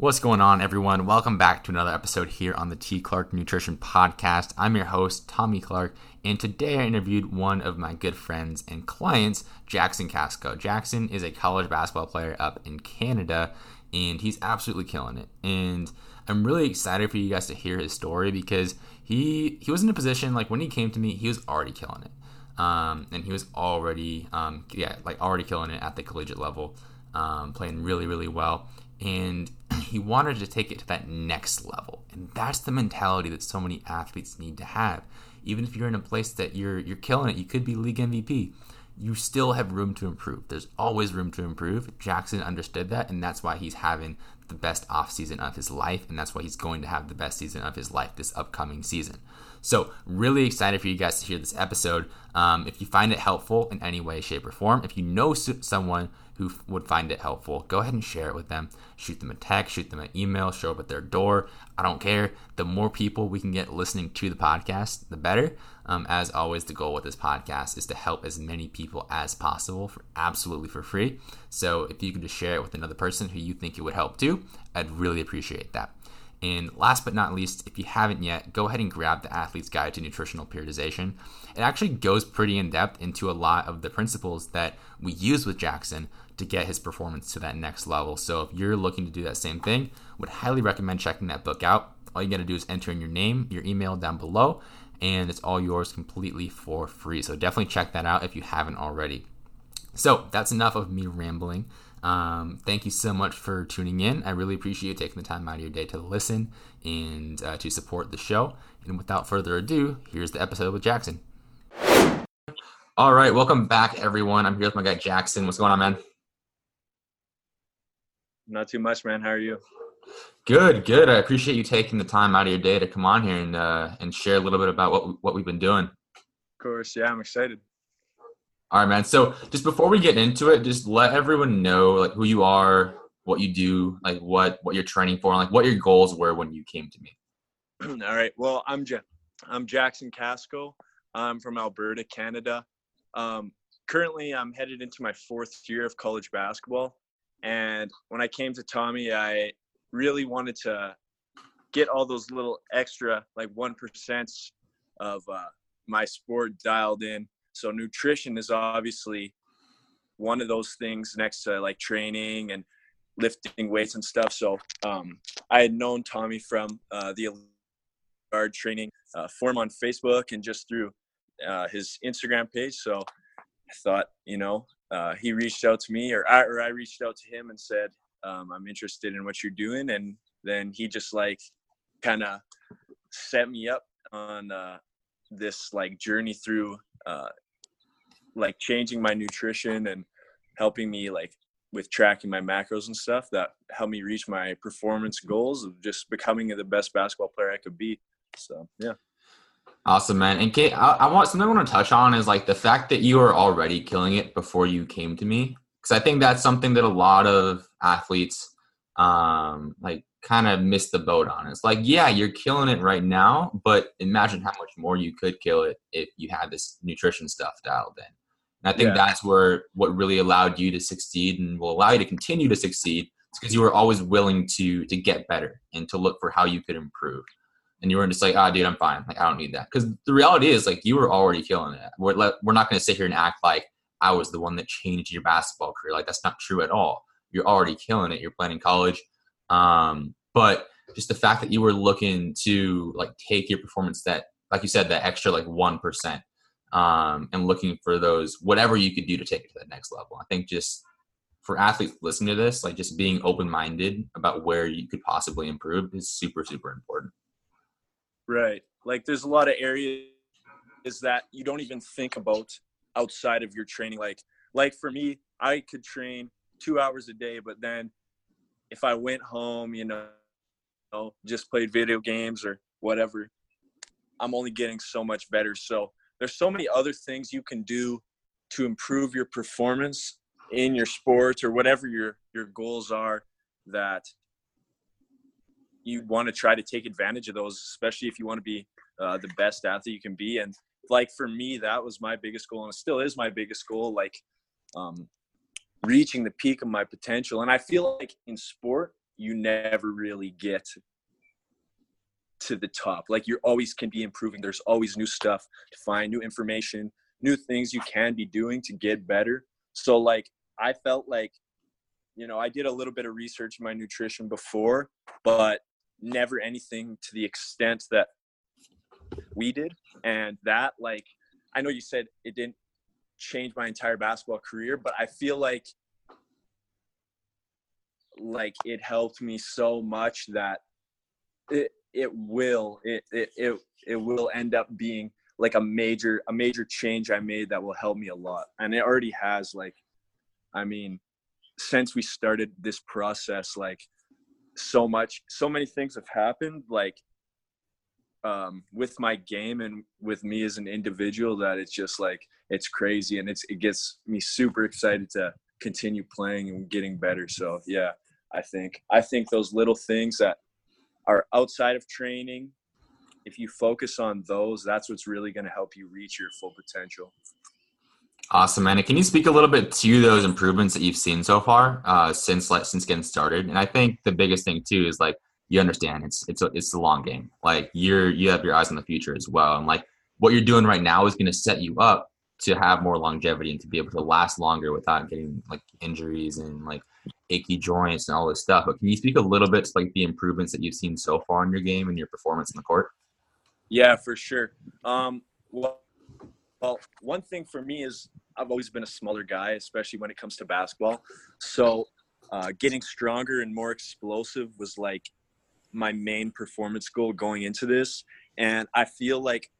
What's going on, everyone? Welcome back to another episode here on the T. Clark Nutrition Podcast. I'm your host, Tommy Clark, and today I interviewed one of my good friends and clients, Jackson Kasko. Jackson is a college basketball player up in Canada, and he's absolutely killing it. And I'm really excited for you guys to hear his story because he he was in a position like when he came to me, he was already killing it, um, and he was already um, yeah like already killing it at the collegiate level, um, playing really really well and he wanted to take it to that next level. And that's the mentality that so many athletes need to have. Even if you're in a place that you're you're killing it you could be league mvp you still have room to improve. There's always room to improve. Jackson understood that and that's why he's having the best offseason of his life and that's why he's going to have the best season of his life this upcoming season. So really excited for you guys to hear this episode. Um, if you find it helpful in any way shape or form if you know someone who would find it helpful, go ahead and share it with them. Shoot them a text, shoot them an email, show up at their door. I don't care. The more people we can get listening to the podcast, the better. Um, as always, the goal with this podcast is to help as many people as possible for absolutely for free. So if you can just share it with another person who you think it would help too, I'd really appreciate that. And last but not least, if you haven't yet, go ahead and grab the Athlete's Guide to Nutritional Periodization. It actually goes pretty in depth into a lot of the principles that we use with Jackson to get his performance to that next level. So if you're looking to do that same thing, would highly recommend checking that book out. All you got to do is enter in your name, your email down below, and it's all yours completely for free. So definitely check that out if you haven't already. So that's enough of me rambling. Um, thank you so much for tuning in. I really appreciate you taking the time out of your day to listen and uh, to support the show. And without further ado, here's the episode with Jackson. All right, welcome back, everyone. I'm here with my guy Jackson. What's going on, man? Not too much, man. How are you? Good, good. I appreciate you taking the time out of your day to come on here and uh, and share a little bit about what what we've been doing. Of course, yeah, I'm excited. All right, man. So just before we get into it, just let everyone know like who you are, what you do, like what what you're training for, and like what your goals were when you came to me. All right. Well, I'm I'm Jackson Kasko. I'm from Alberta, Canada. Um, currently, I'm headed into my fourth year of college basketball. And when I came to Tommy, I really wanted to get all those little extra, like 1% of uh, my sport dialed in. So nutrition is obviously one of those things next to like training and lifting weights and stuff. So um, I had known Tommy from uh, the guard training uh, forum on Facebook and just through uh, his Instagram page. So I thought, you know, uh, he reached out to me, or I, or I reached out to him and said, um, "I'm interested in what you're doing," and then he just like kind of set me up on uh, this like journey through uh, like changing my nutrition and helping me like with tracking my macros and stuff that helped me reach my performance goals of just becoming the best basketball player I could be. So yeah. Awesome, man. And Kate, I, I, want something I want to touch on is like the fact that you were already killing it before you came to me, because I think that's something that a lot of athletes, um, like kind of miss the boat on. It's like, yeah, you're killing it right now, but imagine how much more you could kill it if you had this nutrition stuff dialed in. And I think yeah. that's where what really allowed you to succeed and will allow you to continue to succeed. It's because you were always willing to to get better and to look for how you could improve and you were just like, ah, oh, dude, I'm fine. Like, I don't need that. Because the reality is, like, you were already killing it. We're, we're not going to sit here and act like I was the one that changed your basketball career. Like, that's not true at all. You're already killing it. You're playing in college. Um, but just the fact that you were looking to, like, take your performance that, like you said, that extra, like, 1%, um, and looking for those, whatever you could do to take it to that next level. I think just for athletes listening to this, like, just being open minded about where you could possibly improve is super, super important. Right. Like there's a lot of areas that you don't even think about outside of your training. Like like for me, I could train two hours a day, but then if I went home, you know, just played video games or whatever, I'm only getting so much better. So there's so many other things you can do to improve your performance in your sport or whatever your your goals are that you want to try to take advantage of those, especially if you want to be uh, the best athlete you can be. And like for me, that was my biggest goal, and it still is my biggest goal. Like um, reaching the peak of my potential. And I feel like in sport, you never really get to the top. Like you always can be improving. There's always new stuff to find, new information, new things you can be doing to get better. So like I felt like, you know, I did a little bit of research in my nutrition before, but never anything to the extent that we did. And that like I know you said it didn't change my entire basketball career, but I feel like like it helped me so much that it it will it it it, it will end up being like a major a major change I made that will help me a lot. And it already has like I mean since we started this process like so much so many things have happened like um, with my game and with me as an individual that it's just like it's crazy and it's it gets me super excited to continue playing and getting better. So yeah i think i think those little things that are outside of training if you focus on those that's what's really going to help you reach your full potential awesome man can you speak a little bit to those improvements that you've seen so far uh, since like since getting started and i think the biggest thing too is like you understand it's it's a, it's the long game. Like you're you have your eyes on the future as well, and like what you're doing right now is going to set you up to have more longevity and to be able to last longer without getting like injuries and like achy joints and all this stuff. But can you speak a little bit to like the improvements that you've seen so far in your game and your performance in the court? Yeah, for sure. Um, well, well, one thing for me is I've always been a smaller guy, especially when it comes to basketball. So uh, getting stronger and more explosive was like my main performance goal going into this. And I feel like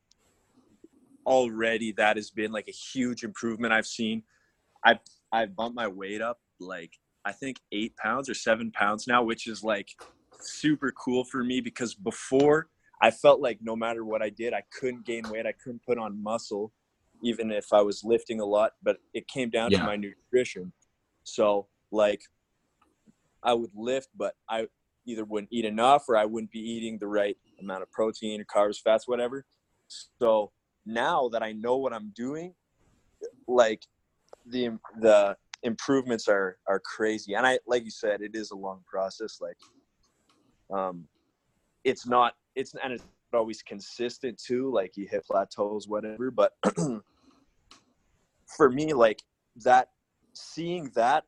already that has been like a huge improvement I've seen. I've I've bumped my weight up like I think eight pounds or seven pounds now, which is like super cool for me because before I felt like no matter what I did, I couldn't gain weight, I couldn't put on muscle, even if I was lifting a lot. But it came down yeah. to my nutrition. So like I would lift, but I either wouldn't eat enough or I wouldn't be eating the right amount of protein carbs, fats, whatever. So now that I know what I'm doing, like the the improvements are are crazy. And I like you said, it is a long process. Like um it's not it's and it's always consistent too. Like you hit plateaus, whatever. But for me, like that seeing that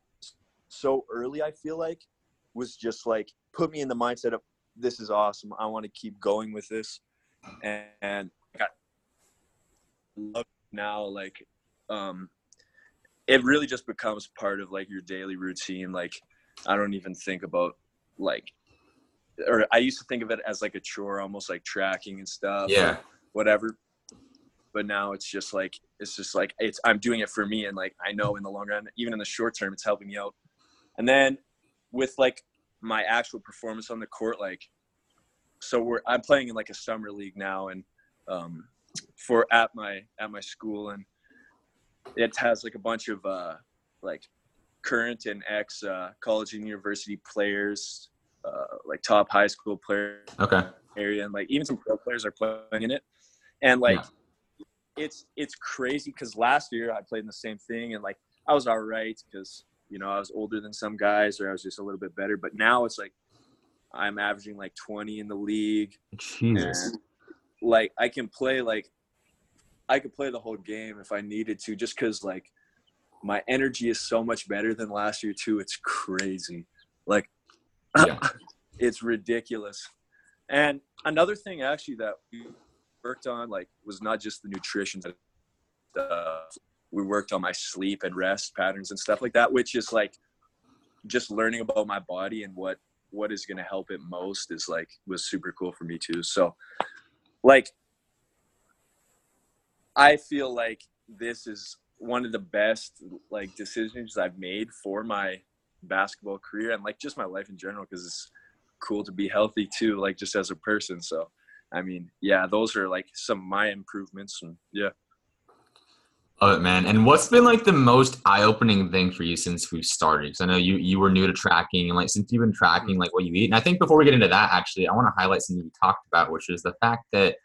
so early, I feel like was just like put me in the mindset of this is awesome. I want to keep going with this, and, and I love now like um, it really just becomes part of like your daily routine. Like I don't even think about like or I used to think of it as like a chore, almost like tracking and stuff. Yeah. Whatever. But now it's just like it's just like it's I'm doing it for me and like I know in the long run, even in the short term, it's helping me out. And then with like my actual performance on the court like so we're i'm playing in like a summer league now and um for at my at my school and it has like a bunch of uh like current and ex uh, college and university players uh like top high school players okay area and like even some pro players are playing in it and like yeah. It's it's crazy because last year i played in the same thing and like i was all right because you know, I was older than some guys or I was just a little bit better. But now it's like I'm averaging like 20 in the league. Jesus. Like I can play like I could play the whole game if I needed to, just because like my energy is so much better than last year too. It's crazy. Like yeah. it's ridiculous. And another thing actually that worked on like was not just the nutrition, uh, we worked on my sleep and rest patterns and stuff like that which is like just learning about my body and what what is going to help it most is like was super cool for me too. So like i feel like this is one of the best like decisions i've made for my basketball career and like just my life in general because it's cool to be healthy too like just as a person so i mean yeah those are like some of my improvements and yeah Love it, man. And what's been like the most eye-opening thing for you since we've started? Because I know you you were new to tracking, and like since you've been tracking like what you eat. And I think before we get into that, actually, I want to highlight something you talked about, which is the fact that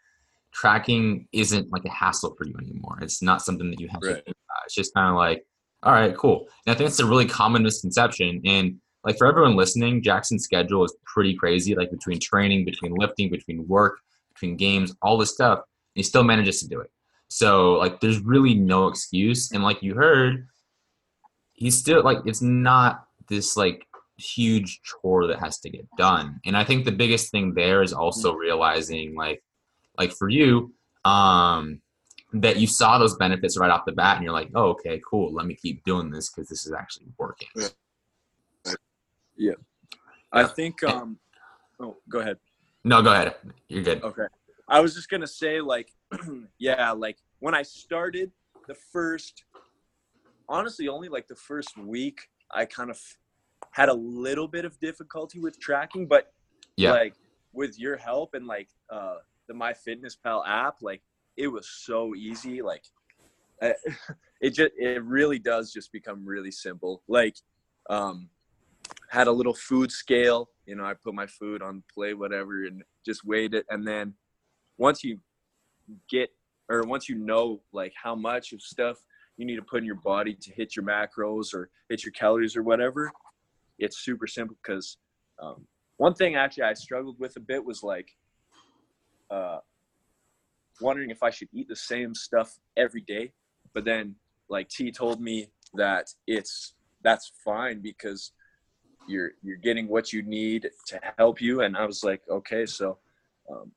tracking isn't like a hassle for you anymore. It's not something that you have right. to think about. It's just kind of like, all right, cool. And I think it's a really common misconception. And like for everyone listening, Jackson's schedule is pretty crazy. Like between training, between lifting, between work, between games, all this stuff, he still manages to do it. So like, there's really no excuse. And like you heard, he's still like it's not this like huge chore that has to get done. And I think the biggest thing there is also realizing like like for you, um, that you saw those benefits right off the bat and you're like, oh, okay, cool. Let me keep doing this because this is actually working. Yeah. yeah. I think, um, oh, go ahead. No, go ahead. You're good. Okay. I was just going to say, like, yeah, like when I started the first, honestly, only like the first week, I kind of had a little bit of difficulty with tracking, but yeah. like with your help and like uh, the MyFitnessPal app, like it was so easy. Like it just it really does just become really simple. Like um, had a little food scale. You know, I put my food on play, whatever, and just weighed it. And then once you get or once you know like how much of stuff you need to put in your body to hit your macros or hit your calories or whatever, it's super simple because um, one thing actually I struggled with a bit was like uh, wondering if I should eat the same stuff every day. But then like T told me that it's that's fine because you're you're getting what you need to help you and I was like okay so um,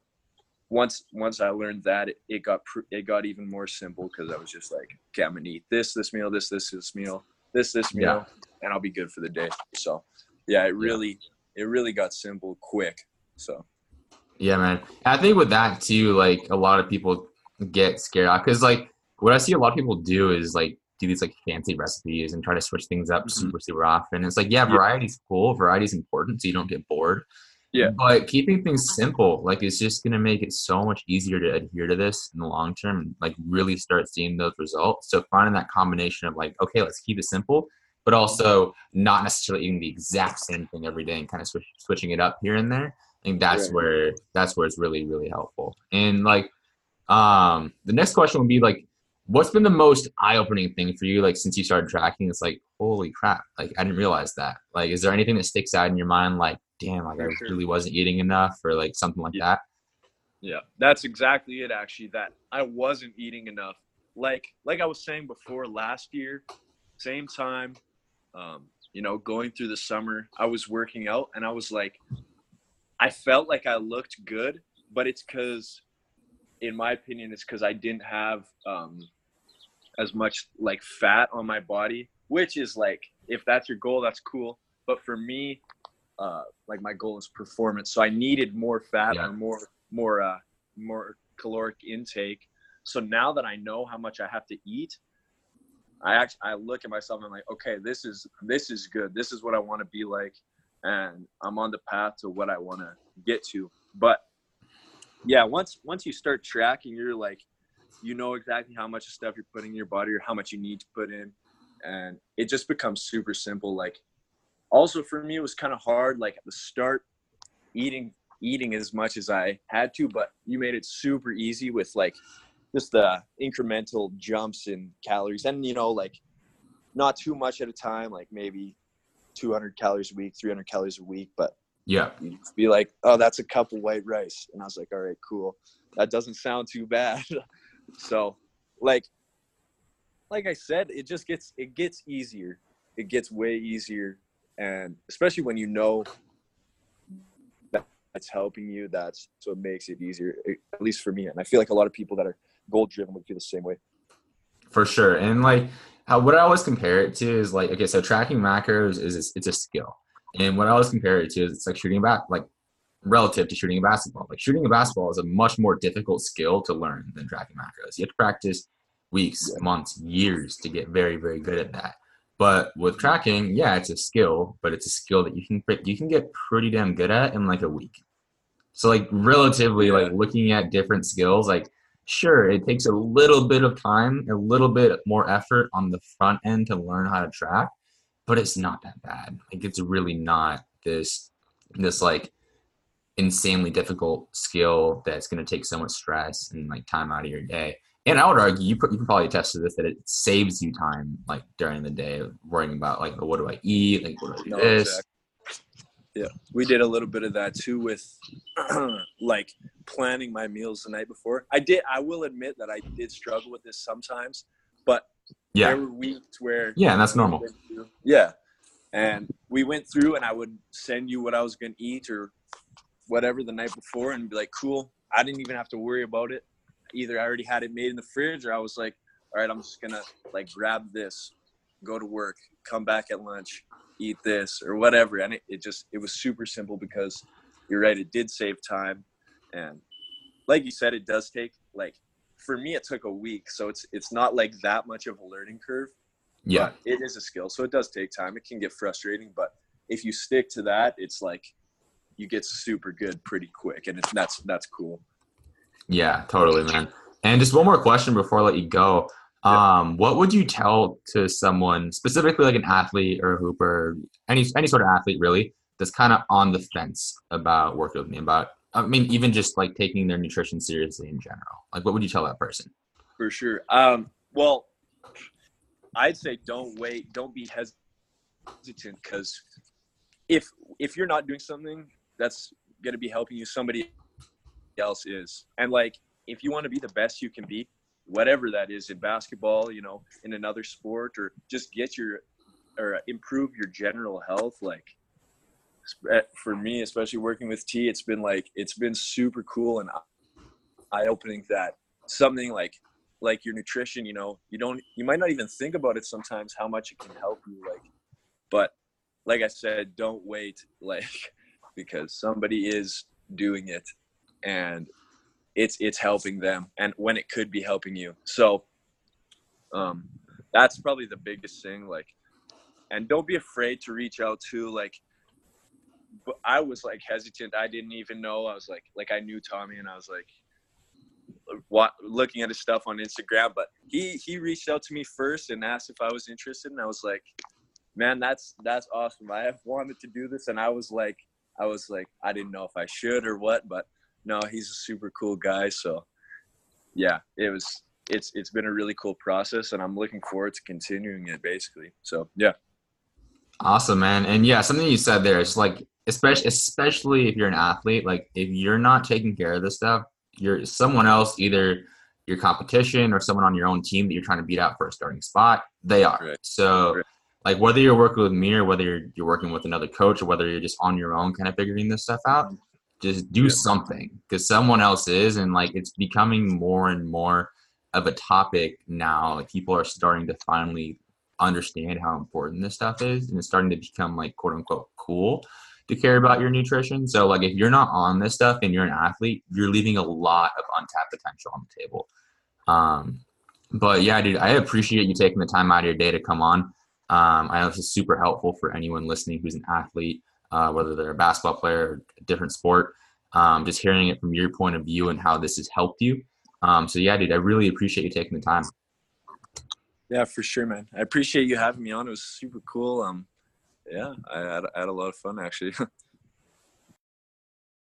once once I learned that it, it got pr- it got even more simple because I was just like okay I'm gonna eat this this meal this this this meal this this meal yeah. and I'll be good for the day so yeah it really yeah. it really got simple quick so yeah, man. I think with that too, like a lot of people get scared because like what I see a lot of people do is like do these like fancy recipes and try to switch things up mm-hmm. super super often. It's like yeah, variety's cool, variety's important, so you don't get bored. Yeah. But keeping things simple, like it's just gonna make it so much easier to adhere to this in the long term and like really start seeing those results. So finding that combination of like, okay, let's keep it simple, but also not necessarily eating the exact same thing every day and kind of switch, switching it up here and there. I think that's right. where that's where it's really really helpful. And like, um, the next question would be like, what's been the most eye opening thing for you? Like since you started tracking, it's like, holy crap! Like I didn't realize that. Like, is there anything that sticks out in your mind? Like, damn, like I really wasn't eating enough, or like something like yeah. that. Yeah, that's exactly it. Actually, that I wasn't eating enough. Like like I was saying before, last year, same time, um, you know, going through the summer, I was working out, and I was like, I felt like I looked good, but it's because, in my opinion, it's because I didn't have um, as much like fat on my body, which is like, if that's your goal, that's cool. But for me, uh, like my goal is performance, so I needed more fat yeah. or more more uh, more caloric intake. So now that I know how much I have to eat, I actually I look at myself and I'm like, okay, this is this is good. This is what I want to be like and I'm on the path to what I want to get to. But yeah, once once you start tracking, you're like, you know exactly how much stuff you're putting in your body or how much you need to put in, and it just becomes super simple. Like, also for me, it was kind of hard. Like at the start, eating eating as much as I had to, but you made it super easy with like just the incremental jumps in calories, and you know like not too much at a time, like maybe 200 calories a week, 300 calories a week, but yeah, you'd be like, oh, that's a cup of white rice, and I was like, all right, cool, that doesn't sound too bad. so, like, like I said, it just gets it gets easier. It gets way easier, and especially when you know that it's helping you, that's what makes it easier. Eh, at least for me, and I feel like a lot of people that are goal driven would feel the same way. For sure, and like how what I always compare it to is like okay, so tracking macros is it's a skill, and what I always compare it to is it's like shooting back like relative to shooting a basketball. Like shooting a basketball is a much more difficult skill to learn than tracking macros. You have to practice weeks, months, years to get very very good at that. But with tracking, yeah, it's a skill, but it's a skill that you can you can get pretty damn good at in like a week. So like relatively like looking at different skills like sure it takes a little bit of time a little bit more effort on the front end to learn how to track but it's not that bad like it's really not this this like insanely difficult skill that's going to take so much stress and like time out of your day and i would argue you, you can probably attest to this that it saves you time like during the day worrying about like what do i eat like what do i do no, this exactly. Yeah, we did a little bit of that too with like planning my meals the night before. I did. I will admit that I did struggle with this sometimes, but Yeah. there were weeks where Yeah, and that's normal. yeah, and we went through, and I would send you what I was gonna eat or whatever the night before, and be like, "Cool." I didn't even have to worry about it. Either I already had it made in the fridge, or I was like, "All right, I'm just gonna like grab this, go to work, come back at lunch, eat this or whatever." And it, it just it was super simple because you're right, it did save time, and like you said, it does take like for me it took a week, so it's it's not like that much of a learning curve Yeah. but it is a skill so it does take time it can get frustrating but if you stick to that it's like you get super good pretty quick and it's that's that's cool Yeah, totally, man. And just one more question before I let you go. Um, what would you tell to someone, specifically like an athlete or a hooper, any any sort of athlete really, that's kind of on the fence about working with me about I mean, even just like taking their nutrition seriously in general. Like what would you tell that person? for sure um well i'd say don't wait don't be hesitant because if if you're not doing something that's going to be helping you somebody else is. And like if you want to be the best you can be whatever that is in basketball you know in another sport or just get your or improve your general health like eh, for me especially working with t it's been like it's been super cool and eye-opening that something like like your nutrition you know you don't you might not even think about it sometimes how much it can help you like but like i said don't wait like because somebody is doing it and it's it's helping them and when it could be helping you. So um that's probably the biggest thing like and don't be afraid to reach out to like but i was like hesitant. I didn't even know. I was like like i knew tommy and i was like what looking at his stuff on instagram but he he reached out to me first and asked if i was interested and i was like man that's that's awesome. I have wanted to do this and i was like i was like i didn't know if i should or what but no he's a super cool guy so yeah it was it's it's been a really cool process and i'm looking forward to continuing it basically so yeah Awesome, man. And yeah, something you said there is like, especially especially if you're an athlete, like if you're not taking care of this stuff, you're someone else, either your competition or someone on your own team that you're trying to beat out for a starting spot, they are. Right. So Right. Like whether you're working with me or whether you're, you're working with another coach or whether you're just on your own kind of figuring this stuff out, just do Yeah. something because someone else is and like it's becoming more and more of a topic now. Like people are starting to finally understand how important this stuff is and it's starting to become like quote unquote cool to care about your nutrition. So like if you're not on this stuff and you're an athlete, you're leaving a lot of untapped potential on the table. Um, but yeah, dude, I appreciate you taking the time out of your day to come on. Um, I know this is super helpful for anyone listening who's an athlete, uh, whether they're a basketball player or a different sport. Um, just hearing it from your point of view and how this has helped you. Um, so yeah, dude, I really appreciate you taking the time. Yeah, for sure, man. I appreciate you having me on. It was super cool. Um, yeah, I had, I had a lot of fun actually.